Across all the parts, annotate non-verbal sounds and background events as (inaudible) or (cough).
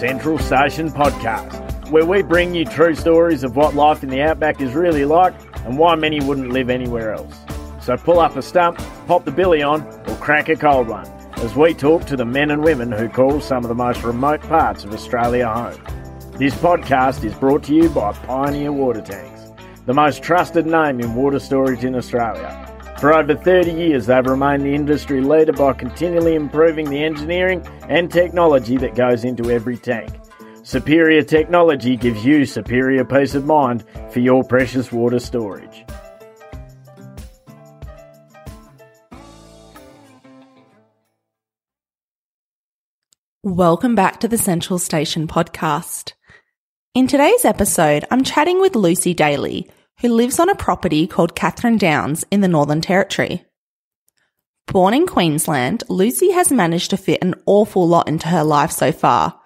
Central Station podcast, where we bring you true stories of what life in the outback is really like and why many wouldn't live anywhere else. So pull up a stump, pop the billy on, or crack a cold one as we talk to the men and women who call some of the most remote parts of Australia home. This podcast is brought to you by Pioneer Water Tanks, the most trusted name in water storage in Australia. For over 30 years, they've remained the industry leader by continually improving the engineering and technology that goes into every tank. Superior technology gives you superior peace of mind for your precious water storage. Welcome back to the Central Station podcast. In today's episode, I'm chatting with Lucy Daly, who lives on a property called Catherine Downs in the Northern Territory. Born in Queensland, Lucy has managed to fit an awful lot into her life so far,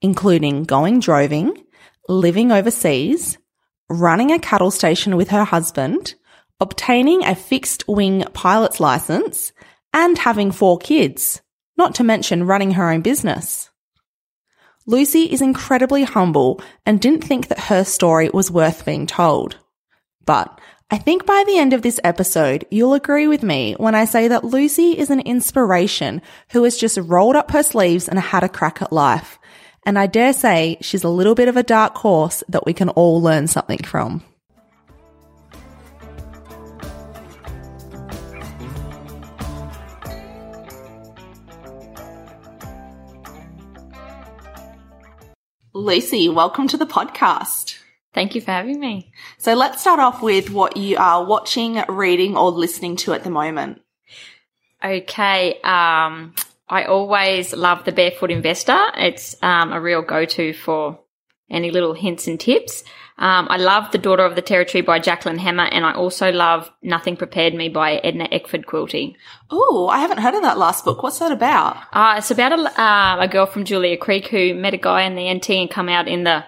including going droving, living overseas, running a cattle station with her husband, obtaining a fixed wing pilot's license, and having four kids not to mention running her own business. Lucy is incredibly humble and didn't think that her story was worth being told. But I think by the end of this episode, you'll agree with me when I say that Lucy is an inspiration who has just rolled up her sleeves and had a crack at life. And I dare say she's a little bit of a dark horse that we can all learn something from. Lucy, welcome to the podcast. Thank you for having me. So let's start off with what you are watching, reading, or listening to at the moment. Okay. Um, I always love The Barefoot Investor. It's um, a real go to for any little hints and tips. Um, I love The Daughter of the Territory by Jacqueline Hammar, and I also love Nothing Prepared Me by Edna Eckford Quilty. Oh, I haven't heard of that last book. What's that about? Uh, it's about a, uh, a girl from Julia Creek who met a guy in the NT and come out in the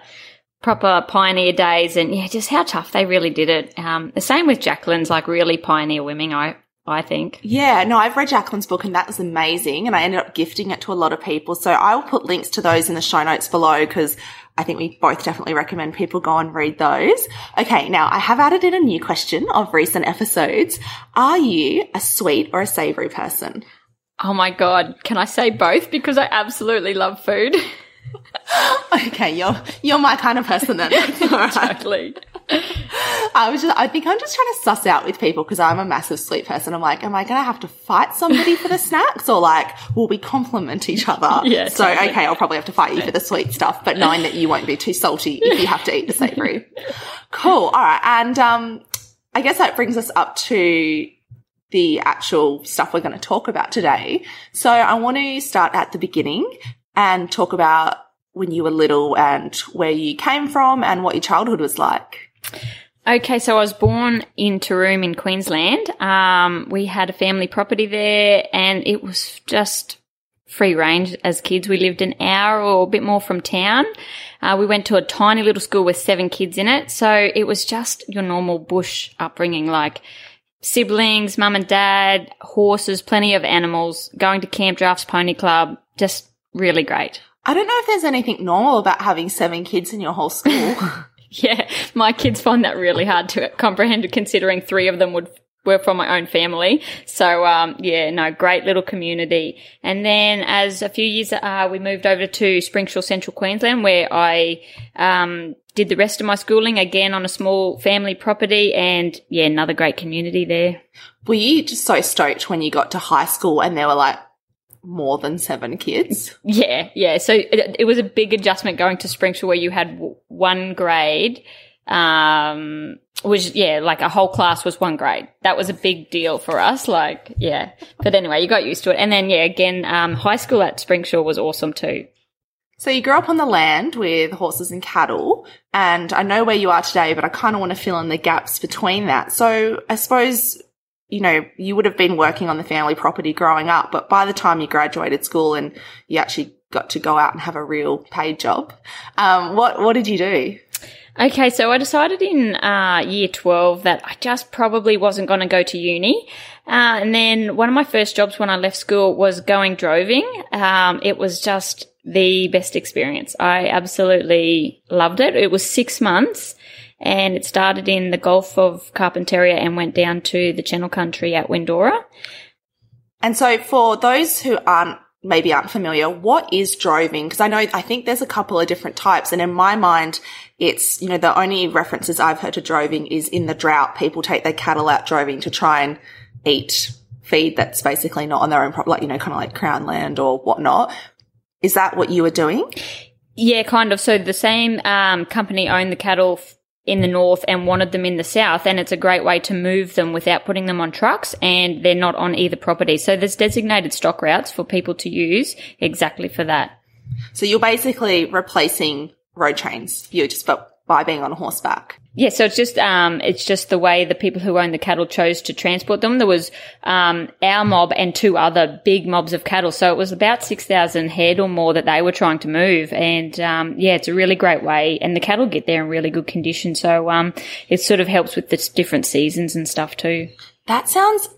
proper pioneer days, and yeah, just how tough they really did it. Um, the same with Jacqueline's, like really pioneer women. I I think. Yeah, no, I've read Jacqueline's book and that was amazing. And I ended up gifting it to a lot of people. So I will put links to those in the show notes below because I think we both definitely recommend people go and read those. Okay, now I have added in a new question of recent episodes. Are you a sweet or a savory person? Oh my God. Can I say both? Because I absolutely love food. (laughs) (laughs) okay, you're you're my kind of person then. (laughs) totally. (laughs) I was just, I think I'm just trying to suss out with people because I'm a massive sweet person. I'm like, am I going to have to fight somebody for the snacks or like, will we compliment each other? Yeah. So, totally. okay, I'll probably have to fight you for the sweet stuff, but knowing that you won't be too salty if you have to eat the savory. cool. All right. And, um, I guess that brings us up to the actual stuff we're going to talk about today. So I want to start at the beginning and talk about when you were little and where you came from and what your childhood was like. Okay, so I was born in Taroom in Queensland. Um, we had a family property there and it was just free range as kids. We lived an hour or a bit more from town. Uh, we went to a tiny little school with seven kids in it. So it was just your normal bush upbringing, like siblings, mum and dad, horses, plenty of animals, going to camp drafts, pony club, just really great. I don't know if there's anything normal about having seven kids in your whole school. (laughs) (laughs) yeah, my kids find that really hard to comprehend considering three of them would were from my own family. So, um, yeah, no, great little community. And then as a few years, uh, we moved over to Springsure, Central Queensland, where I, um, did the rest of my schooling again on a small family property and yeah, another great community there. Were you just so stoked when you got to high school and there were like more than seven kids. Yeah, yeah. So it, it was a big adjustment going to Springsure where you had w- one grade, um, which, yeah, like a whole class was one grade. That was a big deal for us. Like, yeah. But anyway, you got used to it. And then, yeah, again, um, high school at Springsure was awesome too. So you grew up on the land with horses and cattle, and I know where you are today, but I kind of want to fill in the gaps between that. So I suppose you know, you would have been working on the family property growing up, but by the time you graduated school and you actually got to go out and have a real paid job, um, what what did you do? Okay, so I decided in uh, year 12 that I just probably wasn't going to go to uni. Uh, and then one of my first jobs when I left school was going droving. Um, it was just the best experience. I absolutely loved it. It was six months and it started in the Gulf of Carpentaria and went down to the Channel Country at Windora. And so for those who aren't maybe aren't familiar, what is droving? Because I know, I think there's a couple of different types. And in my mind, it's, you know, the only references I've heard to droving is in the drought. People take their cattle out droving to try and eat feed that's basically not on their own, property, like, you know, kind of like crown land or whatnot. Is that what you were doing? Yeah, kind of. So the same um, company owned the cattle in the north and wanted them in the south and it's a great way to move them without putting them on trucks and they're not on either property. So there's designated stock routes for people to use exactly for that. So you're basically replacing road trains. You're just by being on horseback. Yeah, so it's just um, it's just the way the people who own the cattle chose to transport them. There was um, our mob and two other big mobs of cattle, so it was about six thousand head or more that they were trying to move. And um, yeah, it's a really great way, and the cattle get there in really good condition. So um, it sort of helps with the different seasons and stuff too. That sounds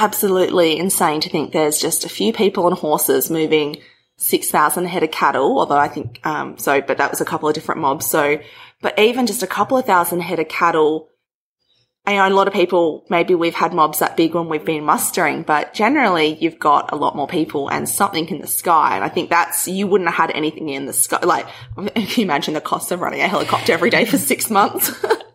absolutely insane to think there's just a few people on horses moving six thousand head of cattle. Although I think um, so, but that was a couple of different mobs. So but even just a couple of thousand head of cattle, I know a lot of people, maybe we've had mobs that big when we've been mustering, but generally you've got a lot more people and something in the sky. And I think that's, you wouldn't have had anything in the sky. Like, (laughs) can you imagine the cost of running a helicopter every day for six months? (laughs)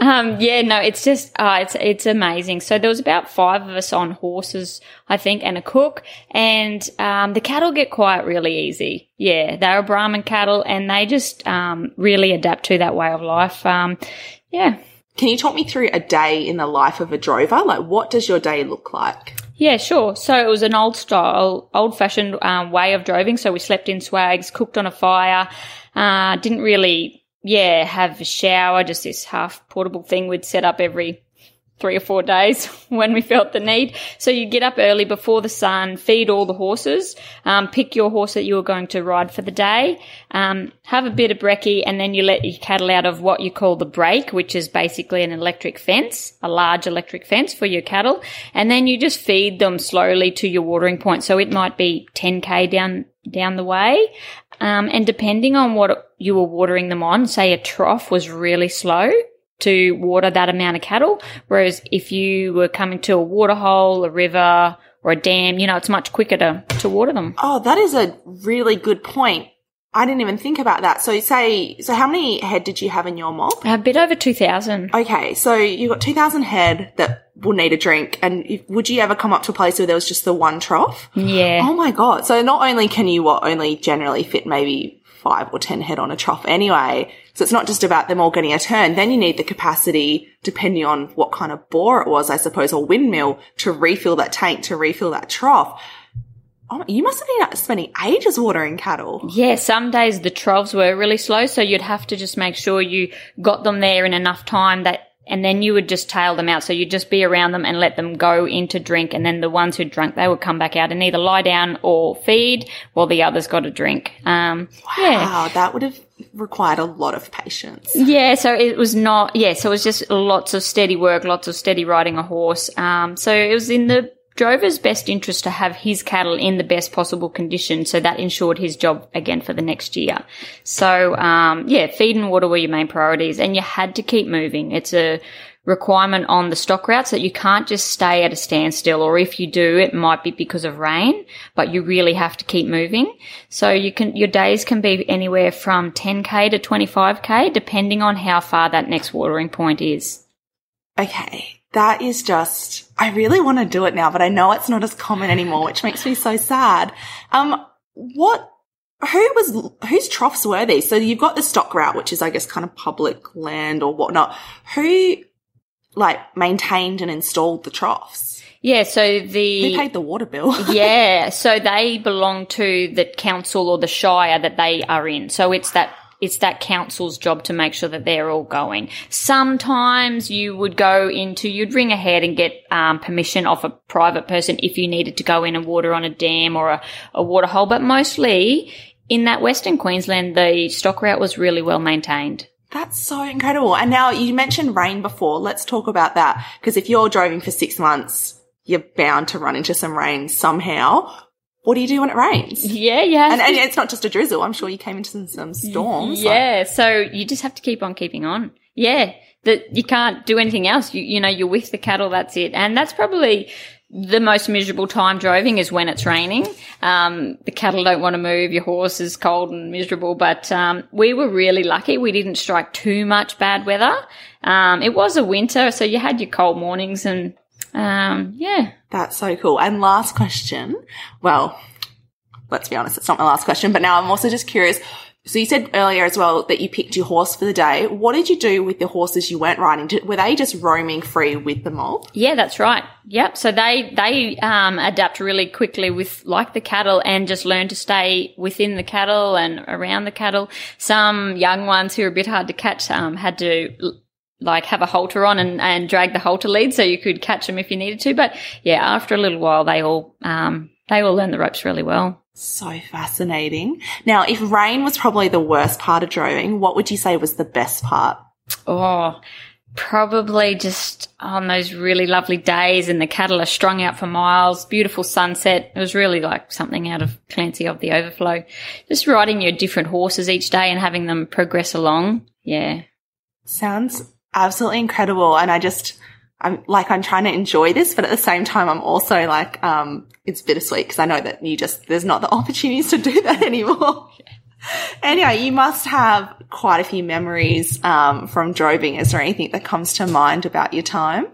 Um, yeah, no, it's just, uh, it's, it's amazing. So there was about five of us on horses, I think, and a cook. And, um, the cattle get quiet really easy. Yeah, they're Brahman cattle and they just, um, really adapt to that way of life. Um, yeah. Can you talk me through a day in the life of a drover? Like, what does your day look like? Yeah, sure. So it was an old style, old fashioned um, way of droving. So we slept in swags, cooked on a fire, uh, didn't really yeah, have a shower, just this half portable thing we'd set up every three or four days (laughs) when we felt the need. So you get up early before the sun, feed all the horses, um, pick your horse that you were going to ride for the day, um, have a bit of brekkie, and then you let your cattle out of what you call the break, which is basically an electric fence, a large electric fence for your cattle. And then you just feed them slowly to your watering point. So it might be 10k down down the way. Um, and depending on what you were watering them on, say a trough was really slow to water that amount of cattle. Whereas if you were coming to a water hole, a river, or a dam, you know, it's much quicker to, to water them. Oh, that is a really good point. I didn't even think about that. So say, so how many head did you have in your mob? A bit over 2,000. Okay. So you got 2,000 head that will need a drink. And would you ever come up to a place where there was just the one trough? Yeah. Oh my God. So not only can you what only generally fit maybe five or 10 head on a trough anyway. So it's not just about them all getting a turn. Then you need the capacity, depending on what kind of bore it was, I suppose, or windmill to refill that tank, to refill that trough. Oh, you must have been spending ages watering cattle. Yeah, some days the troughs were really slow, so you'd have to just make sure you got them there in enough time that and then you would just tail them out. So you'd just be around them and let them go into drink. And then the ones who drank, they would come back out and either lie down or feed while the others got a drink. Um, wow, yeah. that would have required a lot of patience. Yeah, so it was not, yeah, so it was just lots of steady work, lots of steady riding a horse. Um, so it was in the drover's best interest to have his cattle in the best possible condition, so that ensured his job again for the next year. So, um, yeah, feed and water were your main priorities, and you had to keep moving. It's a requirement on the stock routes that you can't just stay at a standstill, or if you do, it might be because of rain, but you really have to keep moving. So you can, your days can be anywhere from 10k to 25k, depending on how far that next watering point is. Okay that is just, I really want to do it now, but I know it's not as common anymore, which makes me so sad. Um, what, who was, whose troughs were these? So you've got the stock route, which is, I guess, kind of public land or whatnot. Who, like, maintained and installed the troughs? Yeah, so the Who paid the water bill? (laughs) yeah, so they belong to the council or the shire that they are in. So it's that it's that council's job to make sure that they're all going. Sometimes you would go into, you'd ring ahead and get um, permission off a private person if you needed to go in and water on a dam or a, a water hole, but mostly in that Western Queensland, the stock route was really well maintained. That's so incredible. And now you mentioned rain before. Let's talk about that. Because if you're droving for six months, you're bound to run into some rain somehow. What do you do when it rains? Yeah, yeah. And, and it's not just a drizzle. I'm sure you came into some, some storms. Yeah. So you just have to keep on keeping on. Yeah. That you can't do anything else. You, you know, you're with the cattle. That's it. And that's probably the most miserable time droving is when it's raining. Um, the cattle don't want to move. Your horse is cold and miserable. But um, we were really lucky. We didn't strike too much bad weather. Um, it was a winter, so you had your cold mornings and um, yeah. That's so cool. And last question. Well, let's be honest, it's not my last question, but now I'm also just curious. So you said earlier as well that you picked your horse for the day. What did you do with the horses you weren't riding? Did, were they just roaming free with the mob? Yeah, that's right. Yep. So they they um, adapt really quickly with like the cattle and just learn to stay within the cattle and around the cattle. Some young ones who are a bit hard to catch um, had to like have a halter on and, and drag the halter lead so you could catch them if you needed to. But yeah, after a little while, they all um, they all learn the ropes really well. So fascinating. Now, if rain was probably the worst part of droving, what would you say was the best part? Oh, probably just on those really lovely days and the cattle are strung out for miles, beautiful sunset. It was really like something out of Clancy of the Overflow. Just riding your different horses each day and having them progress along. Yeah. Sounds absolutely incredible. And I just, I'm like, I'm trying to enjoy this, but at the same time, I'm also like, um, it's bittersweet because I know that you just, there's not the (laughs) opportunities to do that anymore. (laughs) anyway, you must have quite a few memories, um, from droving. Is there anything that comes to mind about your time?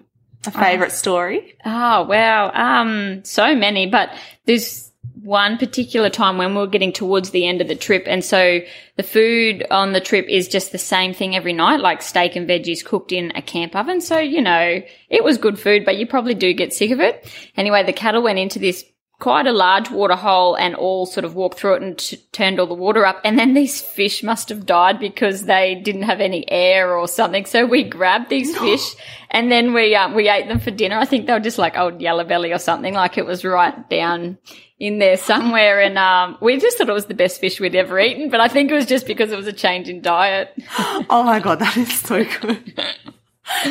A favorite um, story? Oh, wow. Um, so many, but there's, one particular time when we were getting towards the end of the trip. And so the food on the trip is just the same thing every night, like steak and veggies cooked in a camp oven. So, you know, it was good food, but you probably do get sick of it. Anyway, the cattle went into this quite a large water hole and all sort of walked through it and t- turned all the water up. And then these fish must have died because they didn't have any air or something. So we grabbed these fish and then we, um, we ate them for dinner. I think they were just like old yellow belly or something, like it was right down in there somewhere. And um, we just thought it was the best fish we'd ever eaten. But I think it was just because it was a change in diet. (laughs) oh my God, that is so good.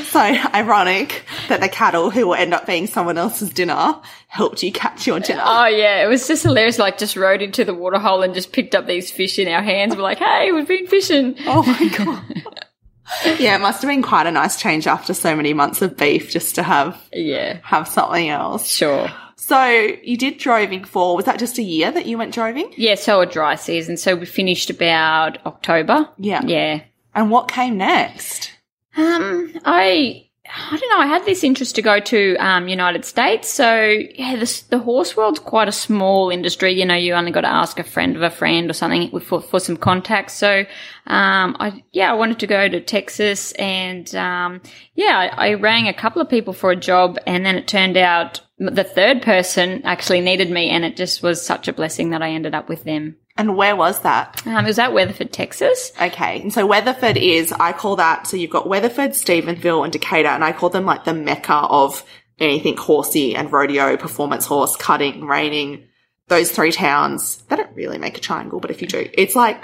so ironic that the cattle who will end up being someone else's dinner helped you catch your dinner. Oh yeah, it was just hilarious. Like just rode into the waterhole and just picked up these fish in our hands. We're like, hey, we've been fishing. Oh my (laughs) god. yeah, it must have been quite a nice change after so many months of beef just to have yeah have something else. Sure. So you did droving for, was that just a year that you went droving? Yeah, so a dry season. So we finished about October. Yeah. Yeah. And what came next? Um, I I don't know. I had this interest to go to um, United States. So yeah, this, the horse world's quite a small industry. You know, you only got to ask a friend of a friend or something for, for some contacts. So um, I yeah, I wanted to go to Texas, and um, yeah, I, I rang a couple of people for a job, and then it turned out the third person actually needed me, and it just was such a blessing that I ended up with them. And where was that? Um, it was at Weatherford, Texas. Okay. And so Weatherford is, I call that, so you've got Weatherford, Stephenville and Decatur, and I call them like the mecca of anything horsey and rodeo, performance horse, cutting, reining, those three towns. They don't really make a triangle, but if you do, it's like,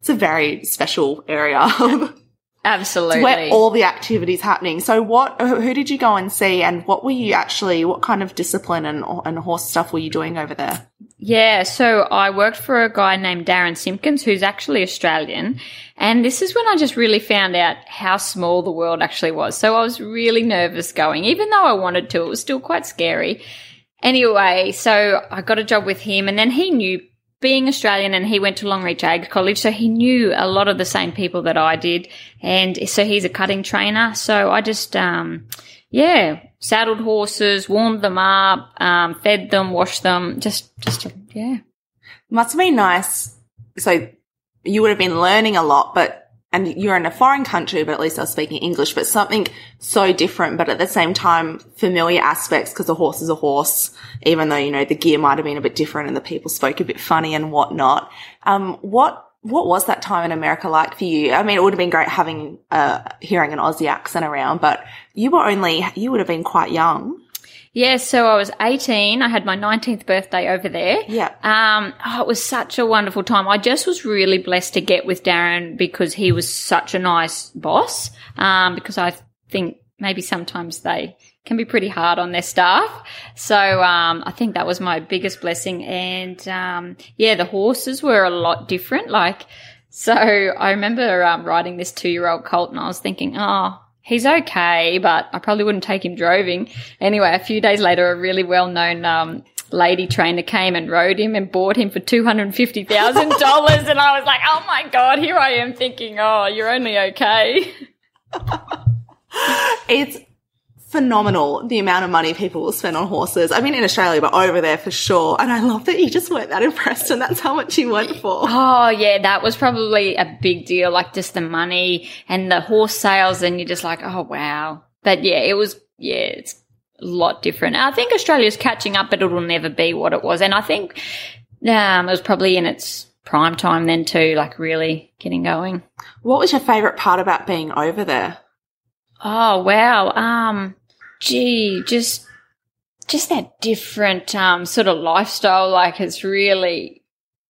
it's a very special area (laughs) Absolutely. where all the activities happening. So what, who did you go and see and what were you actually, what kind of discipline and, and horse stuff were you doing over there? Yeah, so I worked for a guy named Darren Simpkins, who's actually Australian. And this is when I just really found out how small the world actually was. So I was really nervous going, even though I wanted to, it was still quite scary. Anyway, so I got a job with him and then he knew being Australian and he went to Longreach Ag College, so he knew a lot of the same people that I did. And so he's a cutting trainer. So I just, um, yeah, saddled horses, warmed them up, um, fed them, washed them, just, just, yeah. Must have been nice. So you would have been learning a lot, but and you're in a foreign country, but at least I was speaking English, but something so different, but at the same time, familiar aspects because a horse is a horse, even though, you know, the gear might have been a bit different and the people spoke a bit funny and whatnot. Um, what, what was that time in America like for you? I mean, it would have been great having, uh, hearing an Aussie accent around, but you were only, you would have been quite young. Yeah, so I was 18. I had my 19th birthday over there. Yeah. Um, oh, it was such a wonderful time. I just was really blessed to get with Darren because he was such a nice boss. Um, because I think maybe sometimes they can be pretty hard on their staff. So, um, I think that was my biggest blessing. And, um, yeah, the horses were a lot different. Like, so I remember, um, riding this two year old colt and I was thinking, oh, he's okay, but I probably wouldn't take him droving. Anyway, a few days later, a really well known, um, lady trainer came and rode him and bought him for $250,000. and I was like, oh my God, here I am thinking, oh, you're only okay. (laughs) It's phenomenal the amount of money people will spend on horses. I mean, in Australia, but over there for sure. And I love that you just weren't that impressed and that's how much you went for. Oh yeah, that was probably a big deal. Like just the money and the horse sales, and you're just like, oh wow. But yeah, it was yeah, it's a lot different. I think Australia's catching up, but it'll never be what it was. And I think um, it was probably in its prime time then too, like really getting going. What was your favorite part about being over there? Oh wow. Um gee, just just that different um sort of lifestyle like it's really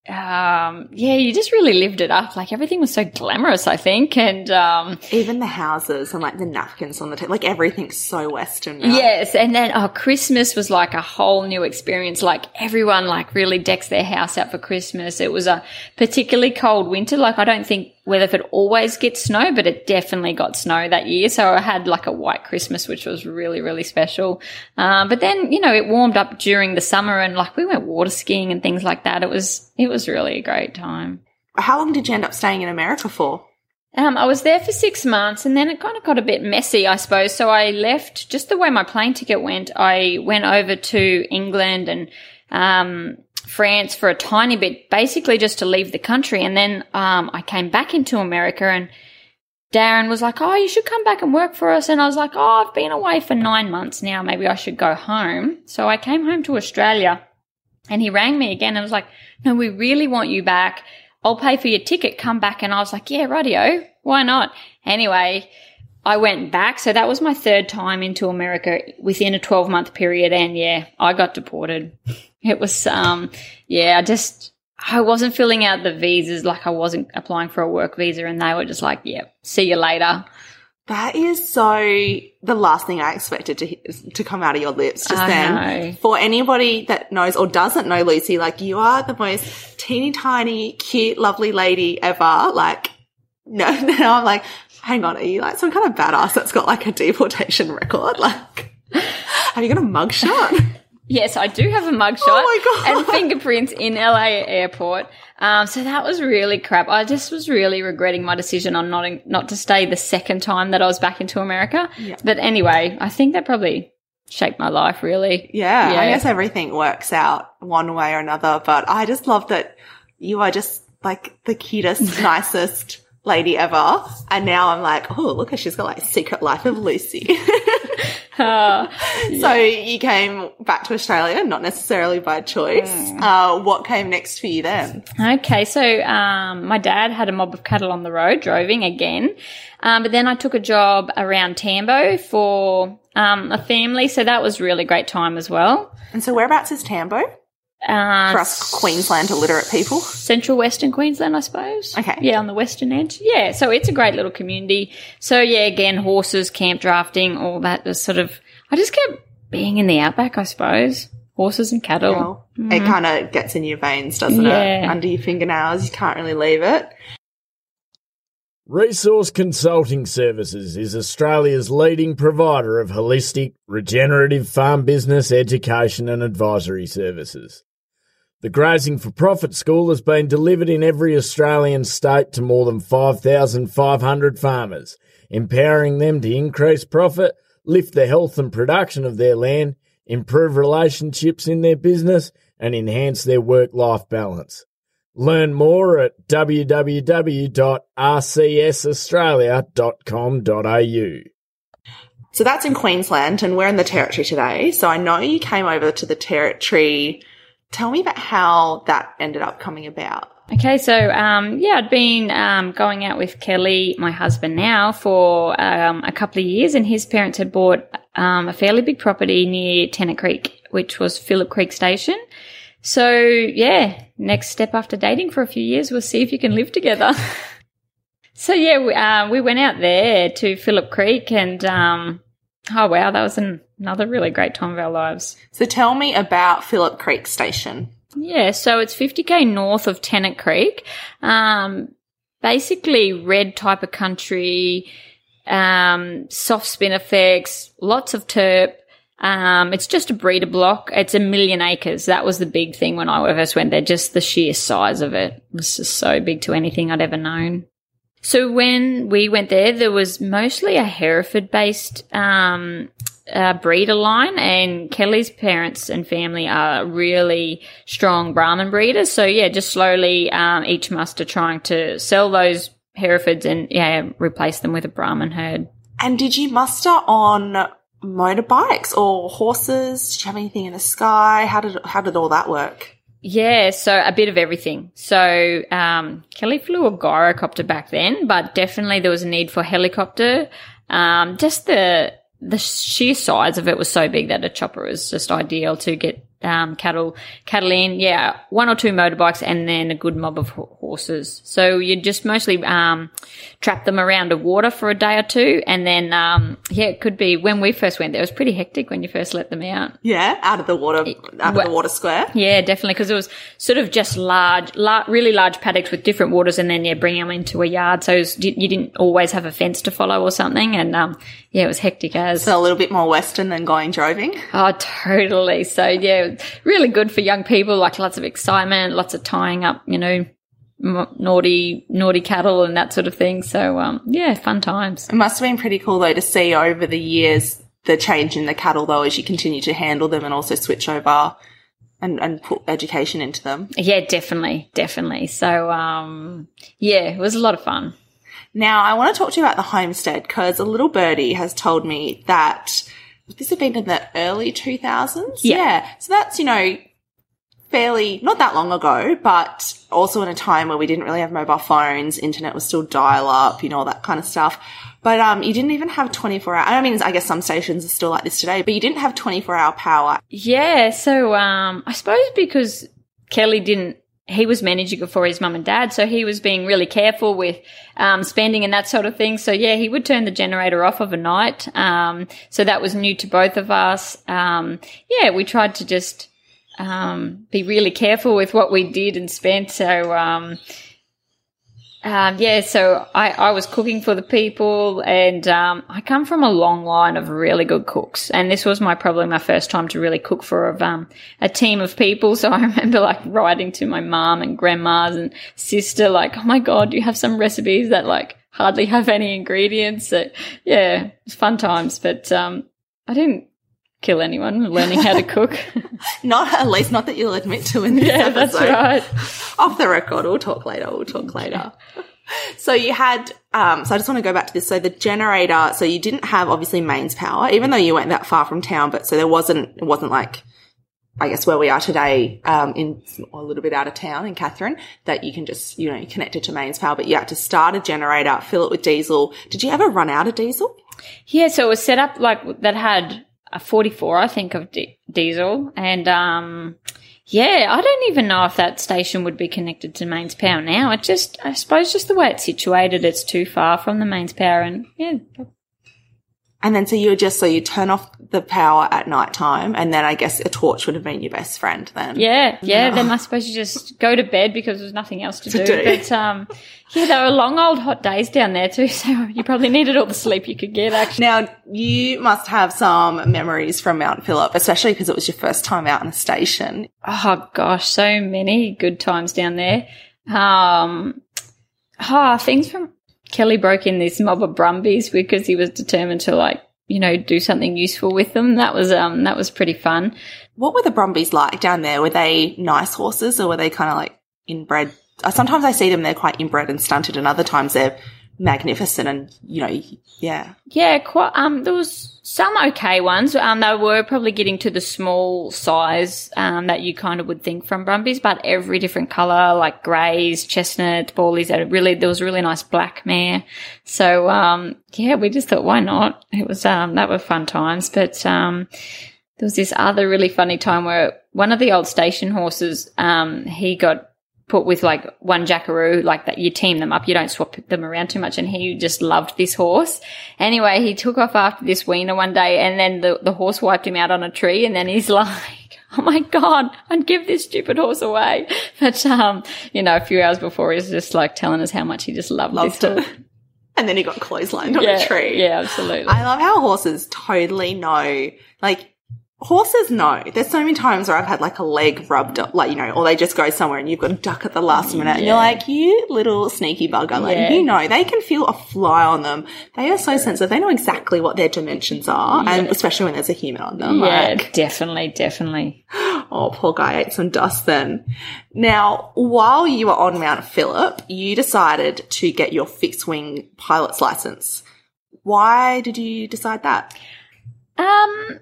um yeah, you just really lived it up. Like everything was so glamorous, I think. And um Even the houses and like the napkins on the table, like everything's so Western. Now. Yes, and then oh, Christmas was like a whole new experience. Like everyone like really decks their house out for Christmas. It was a particularly cold winter. Like I don't think whether if it always gets snow, but it definitely got snow that year. So I had like a white Christmas, which was really really special. Um, but then you know it warmed up during the summer, and like we went water skiing and things like that. It was it was really a great time. How long did you end up staying in America for? Um, I was there for six months and then it kind of got a bit messy, I suppose. So I left just the way my plane ticket went. I went over to England and, um, France for a tiny bit, basically just to leave the country. And then, um, I came back into America and Darren was like, Oh, you should come back and work for us. And I was like, Oh, I've been away for nine months now. Maybe I should go home. So I came home to Australia and he rang me again and was like, No, we really want you back. I'll pay for your ticket, come back. And I was like, yeah, radio. Why not? Anyway, I went back. So that was my third time into America within a 12 month period. And yeah, I got deported. It was, um, yeah, I just, I wasn't filling out the visas like I wasn't applying for a work visa. And they were just like, yeah, see you later. That is so the last thing I expected to to come out of your lips just I then. know. For anybody that knows or doesn't know Lucy, like you are the most teeny tiny, cute, lovely lady ever. Like, (laughs) no, now I'm like, hang on, are you like some kind of badass that's got like a deportation record? Like, have you got a mugshot? (laughs) Yes, I do have a mugshot Oh my God. and fingerprints in LA airport. Um, so that was really crap. I just was really regretting my decision on not not to stay the second time that I was back into America. Yeah. But anyway, I think that probably shaped my life really. Yeah, I guess everything works out one way or another, but I just love that you are just like the cutest, (laughs) nicest lady ever. And now I'm like, oh, look, she's got like Secret Life of Lucy. Uh, (laughs) so you came back to Australia, not necessarily by choice. Uh, what came next for you then? Okay, so um, my dad had a mob of cattle on the road, droving again. Um, but then I took a job around Tambo for um, a family, so that was really great time as well. And so whereabouts is Tambo? Uh, For us Queensland illiterate people. Central Western Queensland, I suppose. Okay. Yeah, on the western edge. Yeah, so it's a great little community. So yeah, again, horses, camp drafting, all that. Just sort of, I just kept being in the outback, I suppose. Horses and cattle. Well, It kind of gets in your veins, doesn't it? Under your fingernails. You can't really leave it. Resource Consulting Services is Australia's leading provider of holistic, regenerative farm business, education and advisory services. The Grazing for Profit School has been delivered in every Australian state to more than 5,500 farmers, empowering them to increase profit, lift the health and production of their land, improve relationships in their business, and enhance their work-life balance. Learn more at www.rcsaustralia.com.au. So that's in Queensland and we're in the territory today. So I know you came over to the territory. Tell me about how that ended up coming about. Okay, so um, yeah, I'd been um, going out with Kelly, my husband now, for um, a couple of years, and his parents had bought um, a fairly big property near Tennant Creek, which was Phillip Creek Station. So yeah, next step after dating for a few years we'll see if you can live together. (laughs) so yeah, we, uh, we went out there to Phillip Creek, and um, oh wow, that was an, another really great time of our lives. So tell me about Phillip Creek Station. Yeah, so it's 50k north of Tennant Creek. Um, basically red type of country, um, soft effects, lots of turp. Um, it's just a breeder block. It's a million acres. That was the big thing when I first went there. Just the sheer size of it was just so big to anything I'd ever known. So when we went there, there was mostly a Hereford based um, uh, breeder line, and Kelly's parents and family are really strong Brahman breeders. So yeah, just slowly um, each muster trying to sell those Herefords and yeah, replace them with a Brahman herd. And did you muster on motorbikes or horses? Did you have anything in the sky? How did how did all that work? Yeah, so a bit of everything. So um, Kelly flew a gyrocopter back then, but definitely there was a need for helicopter. Um, just the the sheer size of it was so big that a chopper was just ideal to get um, cattle cattle in. Yeah, one or two motorbikes and then a good mob of horses. So you're just mostly um, trap them around the water for a day or two, and then um, yeah, it could be when we first went there. It was pretty hectic when you first let them out. Yeah, out of the water, out of the water square. Yeah, definitely, because it was sort of just large, la- really large paddocks with different waters, and then yeah, bring them into a yard. So was, you didn't always have a fence to follow or something, and um, yeah, it was hectic as. So a little bit more western than going droving. Oh, totally. So yeah, really good for young people. Like lots of excitement, lots of tying up, you know, naughty, naughty cattle and that sort of thing. So um, yeah, fun times. It must have been pretty cool though to see over the years the change in the cattle though as you continue to handle them and also switch over and, and put education into them. Yeah, definitely, definitely. So um, yeah, it was a lot of fun. Now, I want to talk to you about the homestead because a little birdie has told me that this had been in the early 2000s. Yeah. yeah. So that's, you know, fairly, not that long ago, but also in a time where we didn't really have mobile phones, internet was still dial up, you know, all that kind of stuff. But, um, you didn't even have 24 hour, I mean, I guess some stations are still like this today, but you didn't have 24 hour power. Yeah. So, um, I suppose because Kelly didn't he was managing it for his mum and dad, so he was being really careful with um, spending and that sort of thing. So yeah, he would turn the generator off of overnight. Um, so that was new to both of us. Um, yeah, we tried to just um, be really careful with what we did and spent. So um, um, yeah, so I, I was cooking for the people, and um, I come from a long line of really good cooks, and this was my probably my first time to really cook for um, a team of people. (laughs) So I remember like writing to my mom and grandmas and sister, like, "Oh my god, you have some recipes that like hardly have any ingredients." So, yeah, it's fun times, but um, I didn't kill anyone learning how to (laughs) cook. not at least not that you'll admit to in this yeah, episode. that's right. (laughs) Off the record, we'll talk later. We'll talk later. So you had, um, so I just want to go back to this. So the generator, so you didn't have obviously mains power, even though you weren't that far from town, but so there wasn't, it wasn't like, I guess where we are today, um, in a little bit out of town in Katherine, that you can just, you know, connect it to mains power, but you had to start a generator, fill it with diesel. Did you ever run out of diesel? Yeah, so it was set up like that had a 44, I think, of di- diesel. And, um, yeah, I don't even know if that station would be connected to mains power now. It just, I suppose, just the way it's situated, it's too far from the mains power. And yeah, and then so you just so you turn off the power at night time, and then I guess a torch would have been your best friend then. Yeah, yeah. Then I suppose you just go to bed because there's nothing else to, to do. do. But um, yeah, there were long old hot days down there too, (laughs) so you probably needed all the sleep you could get. Actually, now you must have some memories from Mount Phillip, especially because it was your first time out in a station. Oh gosh, so many good times down there. Um, ah, oh, things from Kelly broke in this mob of Brumbies because he was determined to like, you know, do something useful with them. That was um that was pretty fun. What were the Brumbies like down there? Were they nice horses or were they kind of like inbred? Sometimes I see them they're quite inbred and stunted, and other times they're magnificent and you know yeah. Yeah quite um there was some okay ones. Um they were probably getting to the small size um that you kind of would think from brumbies but every different color like grays chestnut ballies that really there was a really nice black mare. So um yeah we just thought why not? It was um that were fun times. But um there was this other really funny time where one of the old station horses um he got put with like one jackaroo, like that you team them up, you don't swap them around too much. And he just loved this horse. Anyway, he took off after this weaner one day and then the, the horse wiped him out on a tree and then he's (laughs) like, Oh my God, I'd give this stupid horse away. But, um, you know, a few hours before he's just like telling us how much he just loved, loved this horse. (laughs) And then he got clotheslined on yeah, a tree. Yeah, absolutely. I love how horses totally know, like, Horses know. There's so many times where I've had like a leg rubbed up, like, you know, or they just go somewhere and you've got to duck at the last minute. Yeah. And you're like, you little sneaky bugger. Like, yeah. you know, they can feel a fly on them. They are so sensitive. They know exactly what their dimensions are. Yeah. And especially when there's a human on them. Yeah, like, definitely, definitely. (gasps) Oh, poor guy ate some dust then. Now, while you were on Mount Phillip, you decided to get your fixed wing pilot's license. Why did you decide that? Um,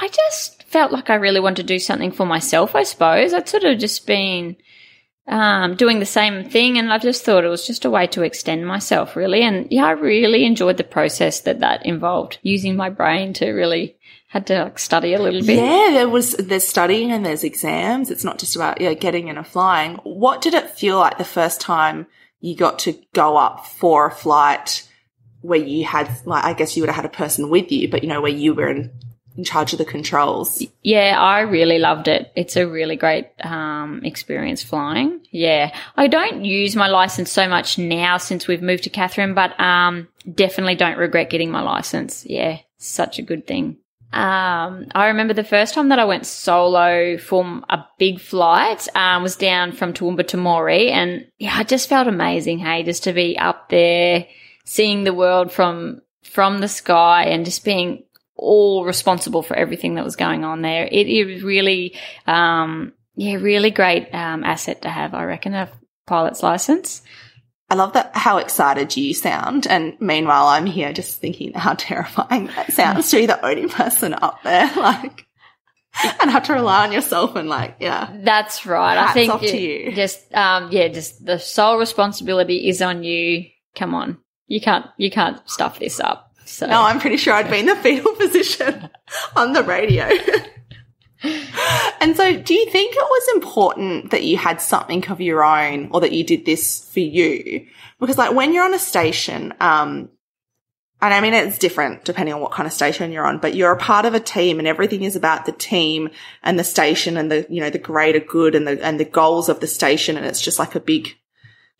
I just felt like I really wanted to do something for myself, I suppose. I'd sort of just been um, doing the same thing, and I just thought it was just a way to extend myself, really. And yeah, I really enjoyed the process that that involved, using my brain to really had to like study a little bit. Yeah, there was there's studying and there's exams. It's not just about yeah getting in a flying. What did it feel like the first time you got to go up for a flight where you had like I guess you would have had a person with you, but you know where you were in in charge of the controls. Yeah, I really loved it. It's a really great um, experience flying. Yeah, I don't use my license so much now since we've moved to Katherine, but um, definitely don't regret getting my license. Yeah, such a good thing. Um, I remember the first time that I went solo for a big flight um, was down from Toowoomba to Moree, and yeah, I just felt amazing. Hey, just to be up there, seeing the world from from the sky, and just being all responsible for everything that was going on there. It, it really, um, yeah, really great um, asset to have, I reckon, a pilot's license. I love that how excited you sound. And meanwhile, I'm here just thinking how terrifying that sounds to be the only person up there. (laughs) Like, and have to rely on yourself and like, yeah. That's right. I think you. just, um, yeah, just the sole responsibility is on you. Come on. You can't, you can't stuff this up. So no, I'm pretty sure I'd be in the fetal (laughs) position on the radio. and so do you think it was important that you had something of your own or that you did this for you? Because like when you're on a station, um, and I mean, it's different depending on what kind of station you're on, but you're a part of a team and everything is about the team and the station and the, you know, the greater good and the, and the goals of the station. And it's just like a big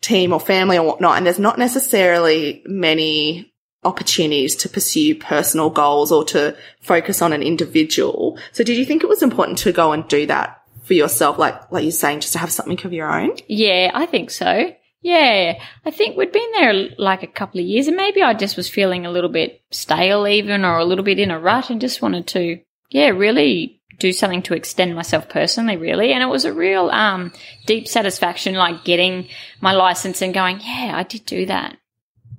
team or family or whatnot. And there's not necessarily many opportunities to pursue personal goals or to focus on an individual. So did you think it was important to go and do that for yourself? Like, like you're saying, just to have something of your own? Yeah, I think so. Yeah, I think we'd been there like a couple of years and maybe I just was feeling a little bit stale even or a little bit in a rut and just wanted to, yeah, really do something to extend myself personally, really. And it was a real, um, deep satisfaction, like getting my license and going, yeah, I did do that.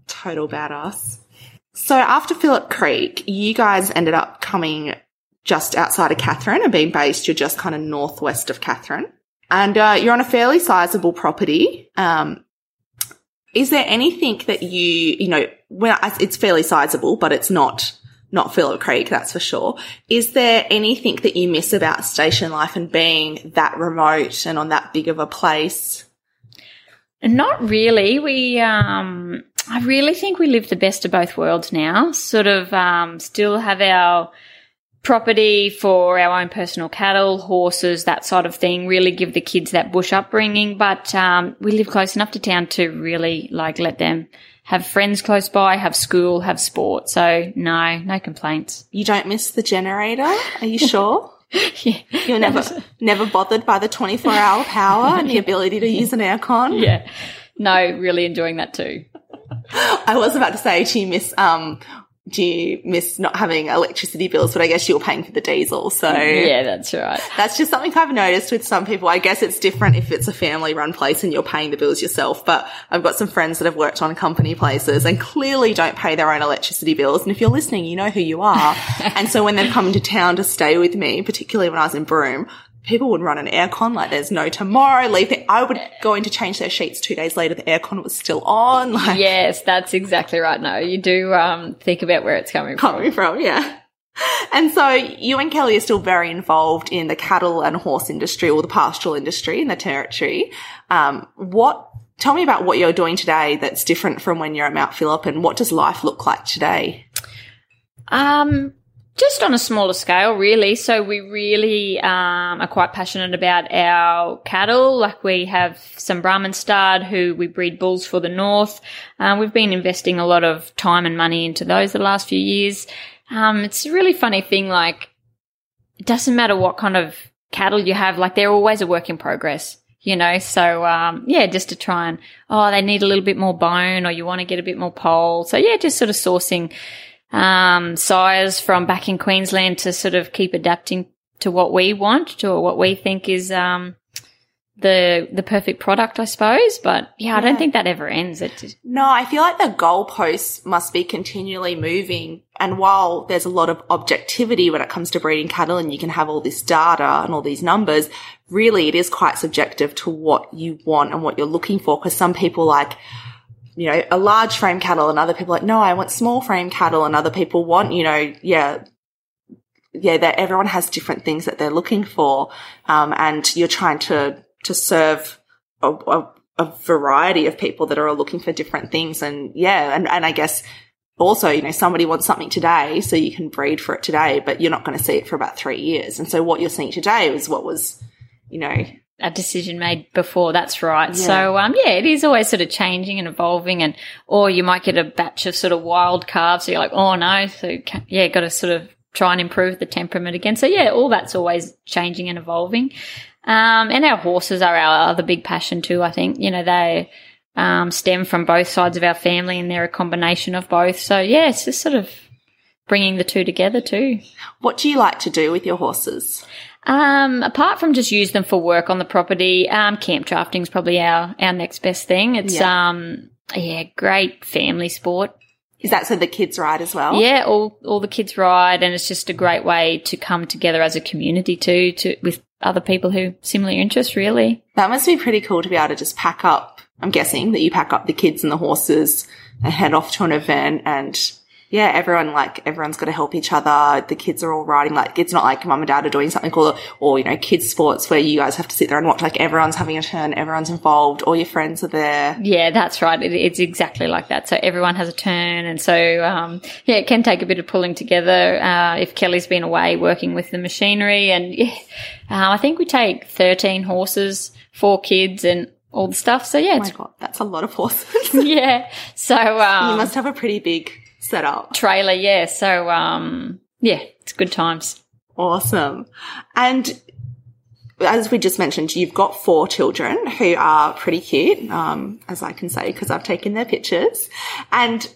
Total badass. So after Phillip Creek, you guys ended up coming just outside of Katherine and being based, you're just kind of northwest of Katherine. And uh, you're on a fairly sizable property. Um, is there anything that you, you know, when it's fairly sizable, but it's not not Phillip Creek, that's for sure. Is there anything that you miss about station life and being that remote and on that big of a place? Not really. We um I really think we live the best of both worlds now. Sort of um, still have our property for our own personal cattle, horses, that sort of thing. Really give the kids that bush upbringing, but um, we live close enough to town to really like let them have friends close by, have school, have sport. So no, no complaints. You don't miss the generator? Are you sure? (laughs) yeah. You're never never bothered by the 24 hour power and the (laughs) ability to use an aircon? Yeah. No, really enjoying that too. (laughs) I was about to say, do you miss um, do you miss not having electricity bills? But I guess you're paying for the diesel. So yeah, that's right. That's just something I've noticed with some people. I guess it's different if it's a family run place and you're paying the bills yourself. But I've got some friends that have worked on company places and clearly don't pay their own electricity bills. And if you're listening, you know who you are. (laughs) and so when they've come into town to stay with me, particularly when I was in Broome, people would run an aircon like there's no tomorrow. Leave it. I would go in to change their sheets two days later. The aircon was still on. (laughs) Like, yes, that's exactly right. No, you do um, think about where it's coming from. Coming from, yeah. And so you and Kelly are still very involved in the cattle and horse industry or the pastoral industry in the territory. Um, what, tell me about what you're doing today that's different from when you're at Mount Phillip and what does life look like today? Um, just on a smaller scale, really. So we really um, are quite passionate about our cattle. Like we have some Brahman stud who we breed bulls for the north. Um, we've been investing a lot of time and money into those the last few years. Um, it's a really funny thing. Like it doesn't matter what kind of cattle you have. Like they're always a work in progress. You know, so um, yeah, just to try and oh, they need a little bit more bone, or you want to get a bit more poll. So yeah, just sort of sourcing um, sires from back in Queensland to sort of keep adapting to what we want, to what we think is um, the the perfect product, I suppose. But yeah, I don't think that ever ends. It no, I feel like the goalposts must be continually moving. And while there's a lot of objectivity when it comes to breeding cattle, and you can have all this data and all these numbers, really it is quite subjective to what you want and what you're looking for. Because some people like you know, a large frame cattle and other people like, no, I want small frame cattle and other people want, you know, yeah, yeah, that everyone has different things that they're looking for. Um, and you're trying to, to serve a, a, a, variety of people that are looking for different things. And yeah, and, and I guess also, you know, somebody wants something today, so you can breed for it today, but you're not going to see it for about three years. And so what you're seeing today is what was, you know, a decision made before. That's right. Yeah. So, um, yeah, it is always sort of changing and evolving and, or you might get a batch of sort of wild calves. So you're like, oh no. So yeah, got to sort of try and improve the temperament again. So yeah, all that's always changing and evolving. Um, and our horses are our other big passion too. I think, you know, they, um, stem from both sides of our family and they're a combination of both. So yeah, it's just sort of bringing the two together too. What do you like to do with your horses? Um, apart from just use them for work on the property, um, camp drafting is probably our, our next best thing. It's, yeah. um, yeah, great family sport. Is that so the kids ride as well? Yeah, all, all the kids ride and it's just a great way to come together as a community too, to, with other people who similar interests really. That must be pretty cool to be able to just pack up. I'm guessing that you pack up the kids and the horses and head off to an event and yeah, everyone like everyone's got to help each other. The kids are all riding like it's not like mum and dad are doing something cool or you know kids sports where you guys have to sit there and watch. Like everyone's having a turn, everyone's involved, all your friends are there. Yeah, that's right. It, it's exactly like that. So everyone has a turn, and so um, yeah, it can take a bit of pulling together. Uh, if Kelly's been away working with the machinery, and yeah, uh, I think we take thirteen horses, four kids, and all the stuff. So yeah, oh my god, that's a lot of horses. (laughs) yeah. So um, you must have a pretty big set up. Trailer, yeah. So, um, yeah, it's good times. Awesome. And as we just mentioned, you've got four children who are pretty cute, um, as I can say, because I've taken their pictures. And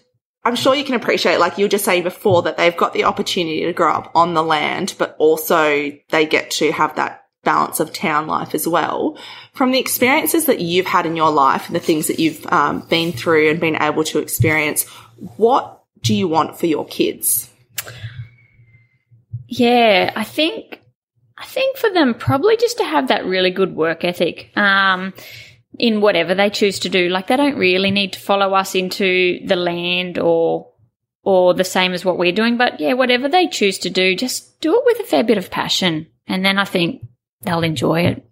I'm sure you can appreciate, like you were just saying before, that they've got the opportunity to grow up on the land, but also they get to have that balance of town life as well. From the experiences that you've had in your life and the things that you've um, been through and been able to experience, what do you want for your kids? Yeah, I think I think for them probably just to have that really good work ethic. Um, in whatever they choose to do. Like they don't really need to follow us into the land or or the same as what we're doing. But yeah, whatever they choose to do, just do it with a fair bit of passion. And then I think they'll enjoy it.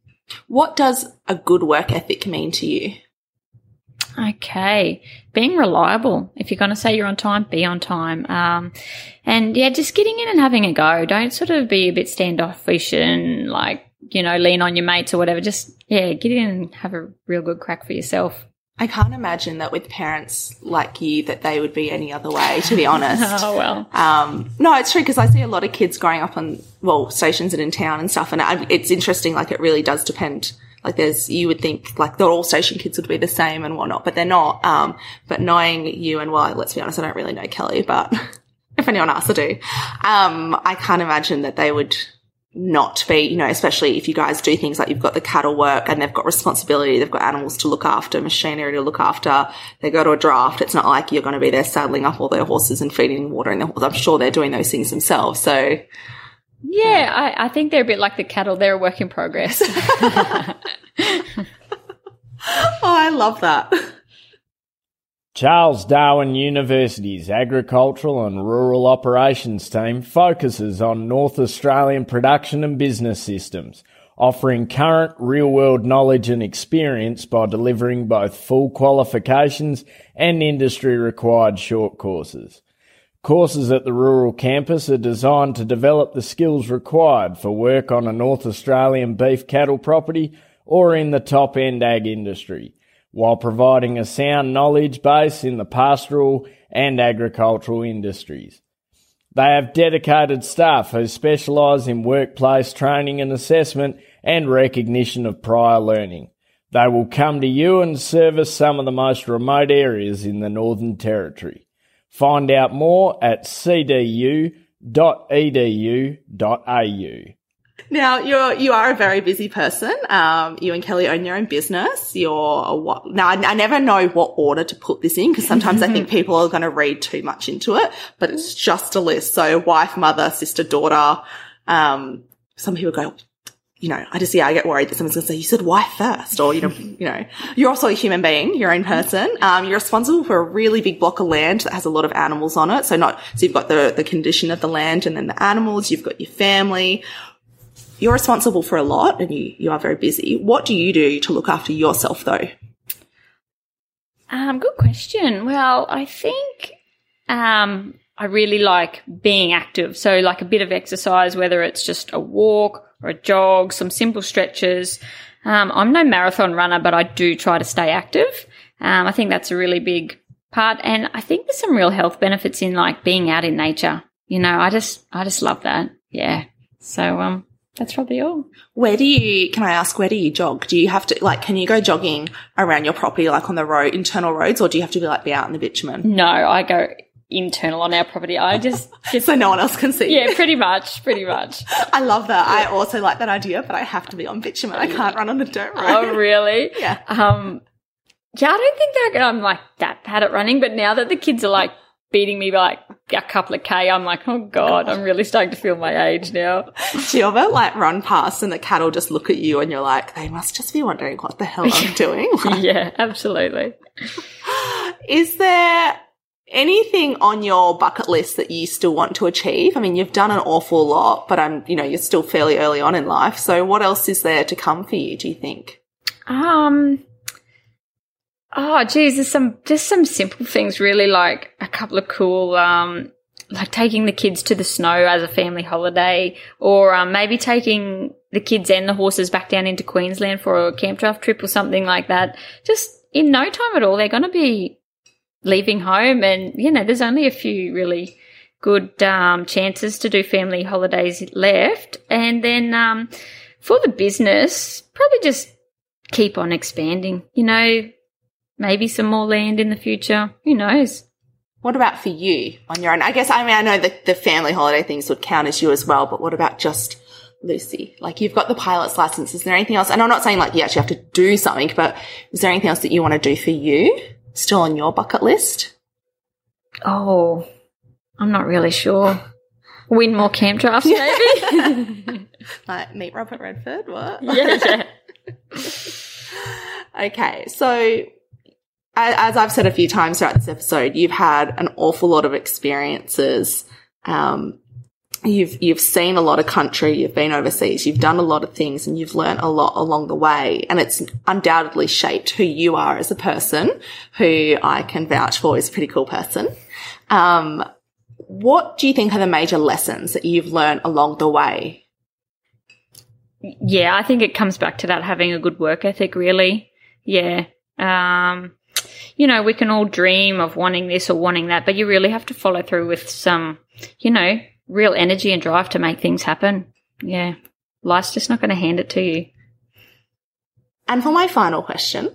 What does a good work ethic mean to you? Okay. Being reliable. If you're going to say you're on time, be on time. Um, and yeah, just getting in and having a go. Don't sort of be a bit standoffish and like, you know, lean on your mates or whatever. Just, yeah, get in and have a real good crack for yourself. I can't imagine that with parents like you that they would be any other way, to be honest. (laughs) oh, well. Um, no, it's true because I see a lot of kids growing up on, well, stations and in town and stuff. And it's interesting. Like it really does depend like there's, you would think like the all station kids would be the same and whatnot, but they're not. Um, but knowing you and well, let's be honest, I don't really know Kelly, but (laughs) if anyone asks, I do. Um, I can't imagine that they would not be, you know, especially if you guys do things like you've got the cattle work and they've got responsibility, they've got animals to look after, machinery to look after, they go to a draft. It's not like you're going to be there saddling up all their horses and feeding water in their horses. I'm sure they're doing those things themselves. So yeah, I, I think they're a bit like the cattle. They're a work in progress. (laughs) (laughs) oh, I love that. Charles Darwin University's Agricultural and Rural Operations team focuses on North Australian production and business systems, offering current real world knowledge and experience by delivering both full qualifications and industry required short courses. Courses at the rural campus are designed to develop the skills required for work on a North Australian beef cattle property or in the top end ag industry while providing a sound knowledge base in the pastoral and agricultural industries. They have dedicated staff who specialise in workplace training and assessment and recognition of prior learning. They will come to you and service some of the most remote areas in the Northern Territory. Find out more at cdu.edu.au. Now you're you are a very busy person. Um, you and Kelly own your own business. You're what? Now I, I never know what order to put this in because sometimes I think (laughs) people are going to read too much into it, but it's just a list. So wife, mother, sister, daughter. Um, some people go, you know, I just yeah, I get worried that someone's going to say you said wife first, or you know, (laughs) you know, you're also a human being, your own person. Um, you're responsible for a really big block of land that has a lot of animals on it. So not so you've got the the condition of the land and then the animals. You've got your family you're responsible for a lot and you, you are very busy. What do you do to look after yourself though? Um, good question. Well, I think um, I really like being active. So, like a bit of exercise, whether it's just a walk or a jog, some simple stretches. Um, I'm no marathon runner, but I do try to stay active. Um, I think that's a really big part. And I think there's some real health benefits in like being out in nature. You know, I just, I just love that. Yeah. So, um, that's probably all. Where do you, can I ask, where do you jog? Do you have to, like, can you go jogging around your property, like on the road, internal roads, or do you have to be like be out in the bitumen? No, I go internal on our property. I just, (laughs) just so no one else can see. Yeah, pretty much, pretty much. (laughs) I love that. Yeah. I also like that idea, but I have to be on bitumen. I can't run on the dirt road. Oh, really? (laughs) yeah. Um, yeah, I don't think that I'm like that bad at running, but now that the kids are like beating me by like a couple of K, I'm like, oh God, I'm really starting to feel my age now. Do you ever like run past and the cattle just look at you and you're like, they must just be wondering what the hell I'm doing? Like, yeah, absolutely. Is there anything on your bucket list that you still want to achieve? I mean, you've done an awful lot, but I'm, you know, you're still fairly early on in life. So what else is there to come for you, do you think? Um, Oh, geez, there's some just some simple things, really, like a couple of cool, um, like taking the kids to the snow as a family holiday, or um, maybe taking the kids and the horses back down into Queensland for a camp draft trip or something like that. Just in no time at all, they're going to be leaving home, and you know, there's only a few really good um, chances to do family holidays left, and then um, for the business, probably just keep on expanding. You know, maybe some more land in the future. Who knows? What about for you on your own? I guess, I mean, I know that the family holiday things would count as you as well, but what about just Lucy? Like you've got the pilot's license. Is there anything else? And I'm not saying like you actually have to do something, but is there anything else that you want to do for you still on your bucket list? Oh, I'm not really sure. Win more camp drafts, (laughs) maybe. (laughs) like meet Robert Redford. What? Yeah. yeah. (laughs) okay, so as I've said a few times throughout this episode, you've had an awful lot of experiences. Um, you've you've seen a lot of country, you've been overseas, you've done a lot of things, and you've learned a lot along the way. And it's undoubtedly shaped who you are as a person, who I can vouch for is a pretty cool person. Um, what do you think are the major lessons that you've learned along the way? Yeah, I think it comes back to that having a good work ethic, really. Yeah. Um, you know, we can all dream of wanting this or wanting that, but you really have to follow through with some, you know, real energy and drive to make things happen. Yeah. Life's just not going to hand it to you. And for my final question,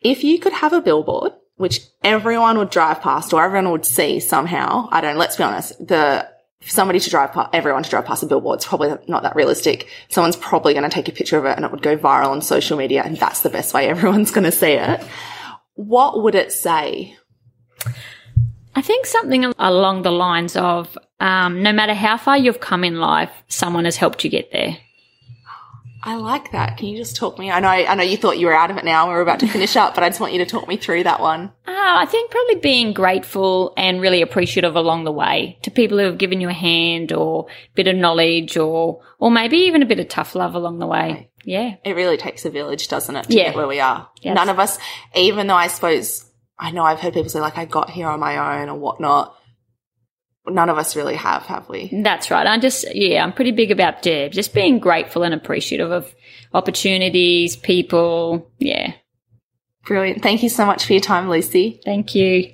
if you could have a billboard which everyone would drive past or everyone would see somehow. I don't, let's be honest, the, for somebody to drive past, everyone to drive past a billboard, it's probably not that realistic. Someone's probably going to take a picture of it and it would go viral on social media and that's the best way (laughs) everyone's going to see it. What would it say? I think something along the lines of um, no matter how far you've come in life, someone has helped you get there. I like that. Can you just talk me? I know, I know you thought you were out of it now. We're about to finish up, but I just want you to talk me through that one. Uh, I think probably being grateful and really appreciative along the way to people who have given you a hand or a bit of knowledge or, or maybe even a bit of tough love along the way. Yeah. It really takes a village, doesn't it? To Yeah. get where we are. Yes. None of us, even though I suppose, I know I've heard people say like, I got here on my own or whatnot. None of us really have, have we? That's right. I'm just, yeah, I'm pretty big about yeah, just being grateful and appreciative of opportunities, people. Yeah. Brilliant. Thank you so much for your time, Lucy. Thank you.